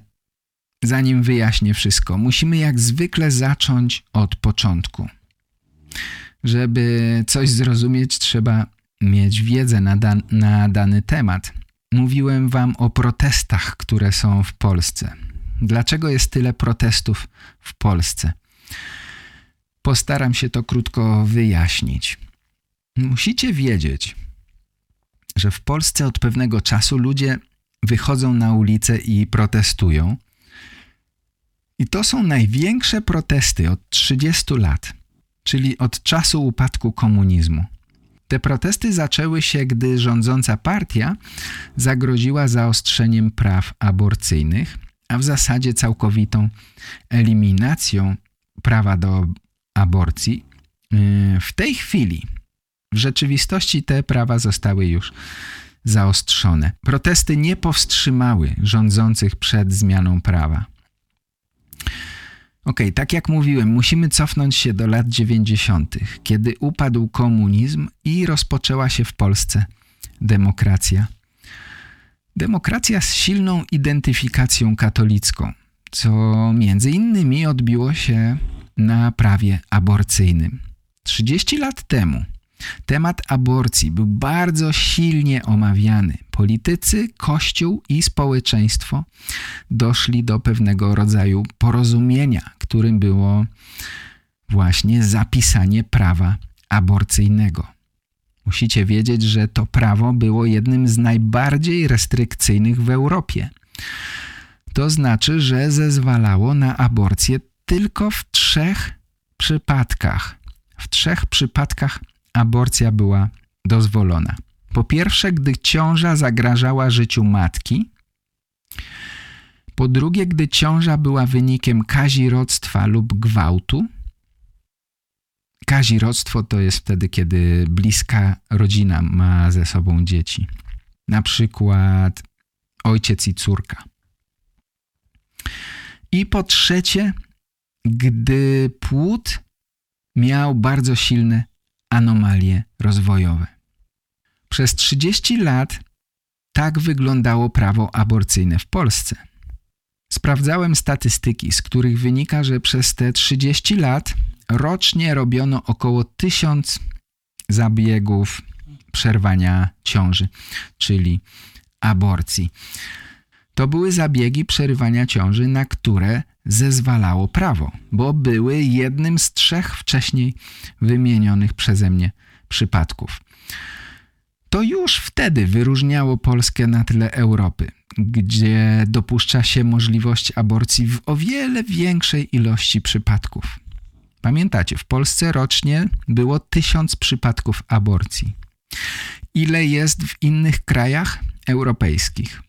zanim wyjaśnię wszystko, musimy jak zwykle zacząć od początku. Żeby coś zrozumieć, trzeba mieć wiedzę na, dan na dany temat. Mówiłem wam o protestach, które są w Polsce. Dlaczego jest tyle protestów w Polsce? Postaram się to krótko wyjaśnić. Musicie wiedzieć, że w Polsce od pewnego czasu ludzie wychodzą na ulicę i protestują. I to są największe protesty od 30 lat, czyli od czasu upadku komunizmu. Te protesty zaczęły się, gdy rządząca partia zagroziła zaostrzeniem praw aborcyjnych, a w zasadzie całkowitą eliminacją prawa do aborcji. Yy, w tej chwili w rzeczywistości te prawa zostały już zaostrzone. Protesty nie powstrzymały rządzących przed zmianą prawa. Ok, tak jak mówiłem, musimy cofnąć się do lat 90., kiedy upadł komunizm i rozpoczęła się w Polsce demokracja. Demokracja z silną identyfikacją katolicką, co między innymi odbiło się na prawie aborcyjnym. 30 lat temu temat aborcji był bardzo silnie omawiany. Politycy, Kościół i społeczeństwo doszli do pewnego rodzaju porozumienia, którym było właśnie zapisanie prawa aborcyjnego. Musicie wiedzieć, że to prawo było jednym z najbardziej restrykcyjnych w Europie. To znaczy, że zezwalało na aborcję tylko w trzech przypadkach. W trzech przypadkach aborcja była dozwolona. Po pierwsze, gdy ciąża zagrażała życiu matki. Po drugie, gdy ciąża była wynikiem kazirodztwa lub gwałtu. Kazirodztwo to jest wtedy, kiedy bliska rodzina ma ze sobą dzieci. Na przykład ojciec i córka. I po trzecie, gdy płód miał bardzo silne anomalie rozwojowe. Przez 30 lat tak wyglądało prawo aborcyjne w Polsce. Sprawdzałem statystyki, z których wynika, że przez te 30 lat rocznie robiono około 1000 zabiegów przerwania ciąży, czyli aborcji. To były zabiegi przerywania ciąży, na które zezwalało prawo, bo były jednym z trzech wcześniej wymienionych przeze mnie przypadków. To już wtedy wyróżniało Polskę na tle Europy, gdzie dopuszcza się możliwość aborcji w o wiele większej ilości przypadków. Pamiętacie, w Polsce rocznie było tysiąc przypadków aborcji. Ile jest w innych krajach europejskich?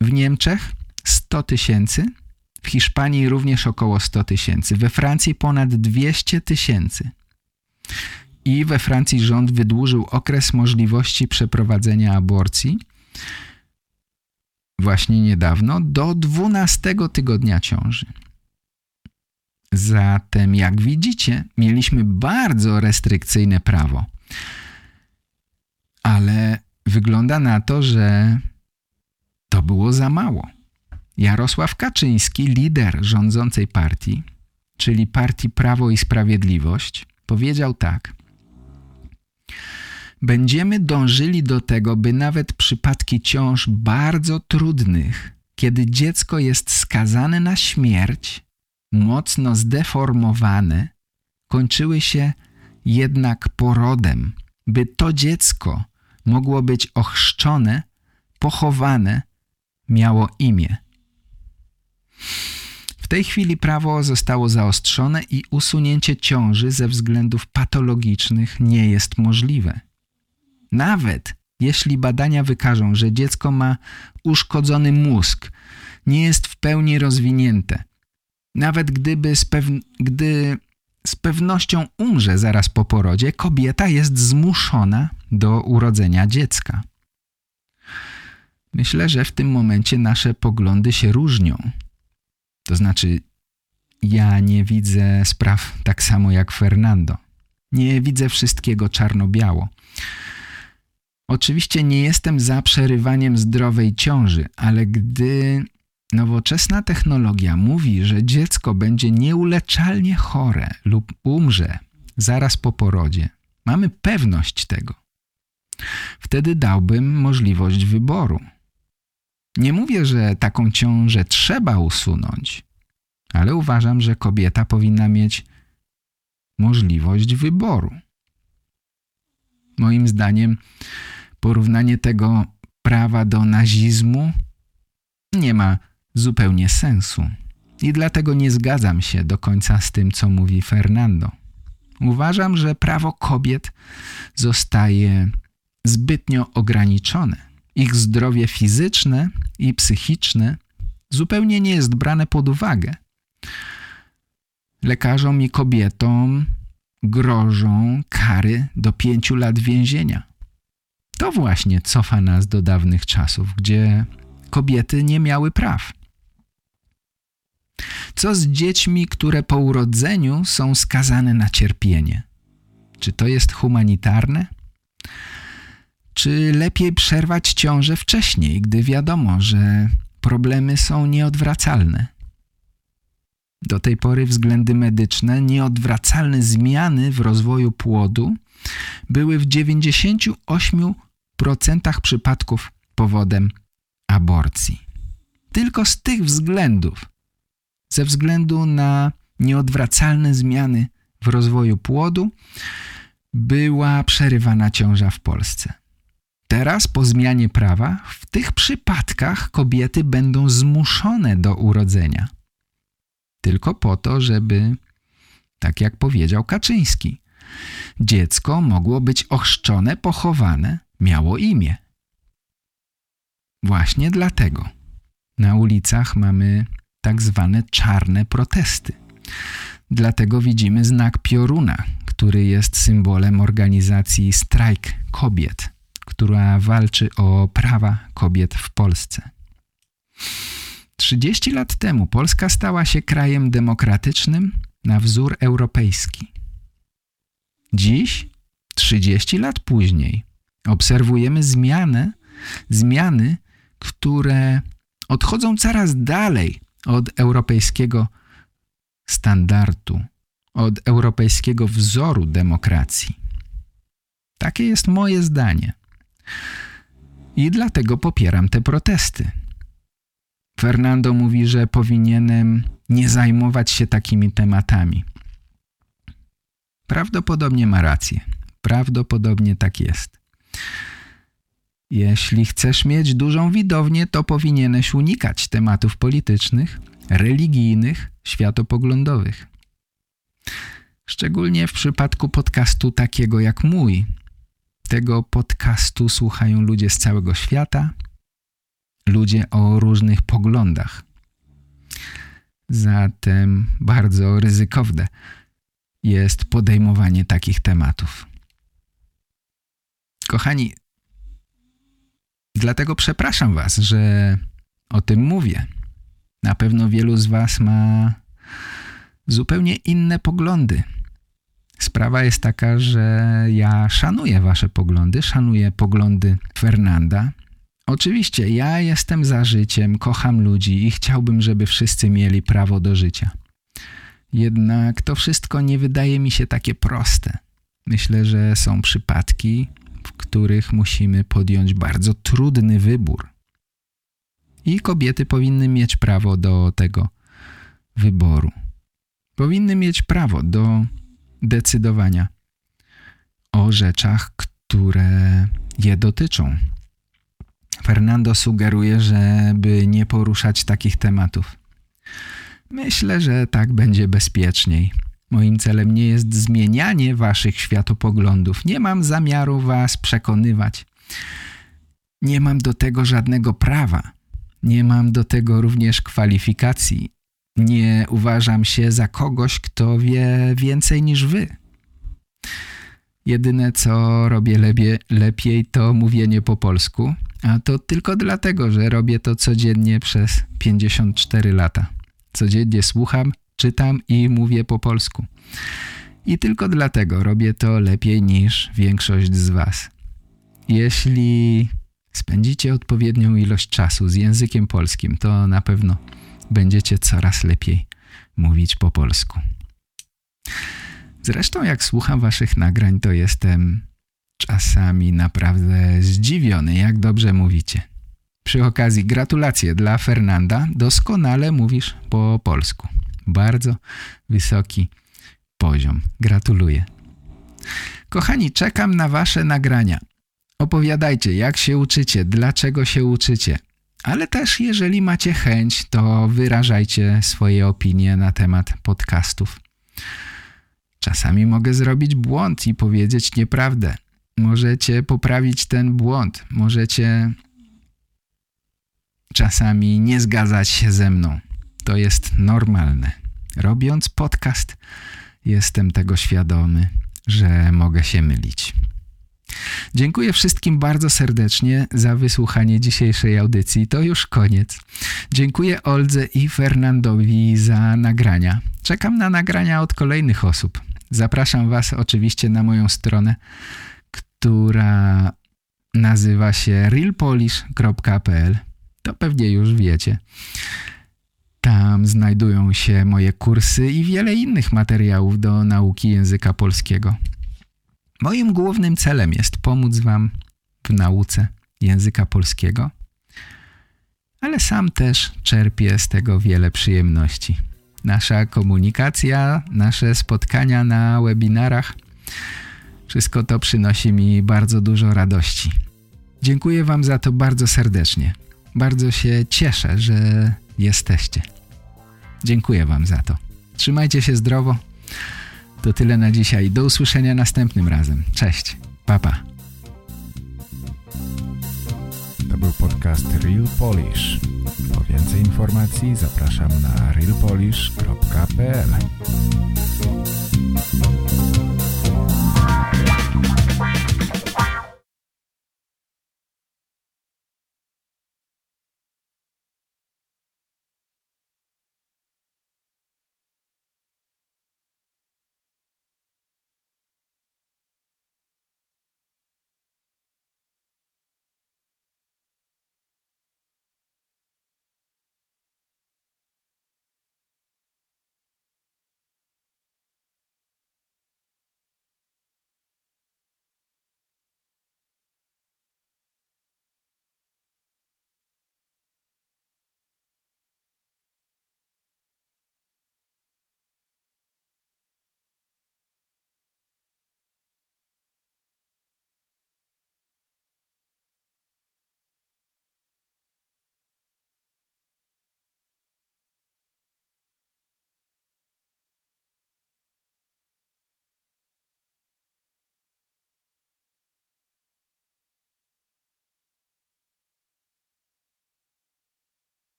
W Niemczech 100 tysięcy, w Hiszpanii również około 100 tysięcy, we Francji ponad 200 tysięcy. I we Francji rząd wydłużył okres możliwości przeprowadzenia aborcji właśnie niedawno do 12 tygodnia ciąży. Zatem, jak widzicie, mieliśmy bardzo restrykcyjne prawo. Ale wygląda na to, że to było za mało. Jarosław Kaczyński, lider rządzącej partii, czyli partii Prawo i Sprawiedliwość, powiedział tak. Będziemy dążyli do tego, by nawet przypadki ciąż bardzo trudnych, kiedy dziecko jest skazane na śmierć, mocno zdeformowane, kończyły się jednak porodem, by to dziecko mogło być ochrzczone, pochowane, miało imię. W tej chwili prawo zostało zaostrzone i usunięcie ciąży ze względów patologicznych nie jest możliwe. Nawet jeśli badania wykażą, że dziecko ma uszkodzony mózg, nie jest w pełni rozwinięte, nawet gdyby z gdy z pewnością umrze zaraz po porodzie, kobieta jest zmuszona do urodzenia dziecka. Myślę, że w tym momencie nasze poglądy się różnią. To znaczy, ja nie widzę spraw tak samo jak Fernando. Nie widzę wszystkiego czarno-biało. Oczywiście nie jestem za przerywaniem zdrowej ciąży, ale gdy nowoczesna technologia mówi, że dziecko będzie nieuleczalnie chore lub umrze zaraz po porodzie, mamy pewność tego. Wtedy dałbym możliwość wyboru. Nie mówię, że taką ciążę trzeba usunąć, ale uważam, że kobieta powinna mieć możliwość wyboru. Moim zdaniem porównanie tego prawa do nazizmu nie ma zupełnie sensu. I dlatego nie zgadzam się do końca z tym, co mówi Fernando. Uważam, że prawo kobiet zostaje zbytnio ograniczone ich zdrowie fizyczne i psychiczne zupełnie nie jest brane pod uwagę. Lekarzom i kobietom grożą kary do pięciu lat więzienia. To właśnie cofa nas do dawnych czasów, gdzie kobiety nie miały praw. Co z dziećmi, które po urodzeniu są skazane na cierpienie? Czy to jest humanitarne? Czy lepiej przerwać ciążę wcześniej, gdy wiadomo, że problemy są nieodwracalne? Do tej pory względy medyczne, nieodwracalne zmiany w rozwoju płodu były w 98% przypadków powodem aborcji. Tylko z tych względów, ze względu na nieodwracalne zmiany w rozwoju płodu, była przerywana ciąża w Polsce. Teraz, po zmianie prawa, w tych przypadkach kobiety będą zmuszone do urodzenia. Tylko po to, żeby, tak jak powiedział Kaczyński, dziecko mogło być ochrzczone, pochowane, miało imię. Właśnie dlatego na ulicach mamy tak zwane czarne protesty. Dlatego widzimy znak pioruna, który jest symbolem organizacji Strajk Kobiet, która walczy o prawa kobiet w Polsce. 30 lat temu Polska stała się krajem demokratycznym na wzór europejski. Dziś, 30 lat później, obserwujemy zmianę, zmiany, które odchodzą coraz dalej od europejskiego standardu, od europejskiego wzoru demokracji. Takie jest moje zdanie. I dlatego popieram te protesty. Fernando mówi, że powinienem nie zajmować się takimi tematami. Prawdopodobnie ma rację. Prawdopodobnie tak jest. Jeśli chcesz mieć dużą widownię, to powinieneś unikać tematów politycznych, religijnych, światopoglądowych. Szczególnie w przypadku podcastu takiego jak mój. Tego podcastu słuchają ludzie z całego świata, ludzie o różnych poglądach. Zatem bardzo ryzykowne jest podejmowanie takich tematów. Kochani, dlatego przepraszam Was, że o tym mówię. Na pewno wielu z Was ma zupełnie inne poglądy. Sprawa jest taka, że ja szanuję Wasze poglądy, szanuję poglądy Fernanda. Oczywiście ja jestem za życiem, kocham ludzi i chciałbym, żeby wszyscy mieli prawo do życia. Jednak to wszystko nie wydaje mi się takie proste. Myślę, że są przypadki, których musimy podjąć bardzo trudny wybór. I kobiety powinny mieć prawo do tego wyboru. Powinny mieć prawo do decydowania o rzeczach, które je dotyczą. Fernando sugeruje, żeby nie poruszać takich tematów. Myślę, że tak będzie bezpieczniej. Moim celem nie jest zmienianie waszych światopoglądów. Nie mam zamiaru was przekonywać. Nie mam do tego żadnego prawa. Nie mam do tego również kwalifikacji. Nie uważam się za kogoś, kto wie więcej niż wy. Jedyne, co robię lepiej, lepiej, to mówienie po polsku, a to tylko dlatego, że robię to codziennie przez 54 lata. Codziennie słucham, czytam i mówię po polsku. I tylko dlatego robię to lepiej niż większość z Was. Jeśli spędzicie odpowiednią ilość czasu z językiem polskim, to na pewno będziecie coraz lepiej mówić po polsku. Zresztą jak słucham waszych nagrań, to jestem czasami naprawdę zdziwiony, jak dobrze mówicie. Przy okazji gratulacje dla Fernanda, doskonale mówisz po polsku. Bardzo wysoki poziom. Gratuluję. Kochani, czekam na wasze nagrania. Opowiadajcie, jak się uczycie, dlaczego się uczycie. Ale też, jeżeli macie chęć, to wyrażajcie swoje opinie na temat podcastów. Czasami mogę zrobić błąd i powiedzieć nieprawdę. Możecie poprawić ten błąd. Możecie czasami nie zgadzać się ze mną. To jest normalne. Robiąc podcast, jestem tego świadomy, że mogę się mylić. Dziękuję wszystkim bardzo serdecznie za wysłuchanie dzisiejszej audycji. To już koniec. Dziękuję Oldze i Fernandowi za nagrania. Czekam na nagrania od kolejnych osób. Zapraszam Was oczywiście na moją stronę, która nazywa się realpolish.pl. To pewnie już wiecie. Tam znajdują się moje kursy i wiele innych materiałów do nauki języka polskiego. Moim głównym celem jest pomóc Wam w nauce języka polskiego, ale sam też czerpię z tego wiele przyjemności. Nasza komunikacja, nasze spotkania na webinarach, wszystko to przynosi mi bardzo dużo radości. Dziękuję Wam za to bardzo serdecznie. Bardzo się cieszę, że jesteście. Dziękuję Wam za to. Trzymajcie się zdrowo. To tyle na dzisiaj. Do usłyszenia następnym razem. Cześć. Papa. Pa. To był podcast Real Polish. Po więcej informacji zapraszam na realpolish.pl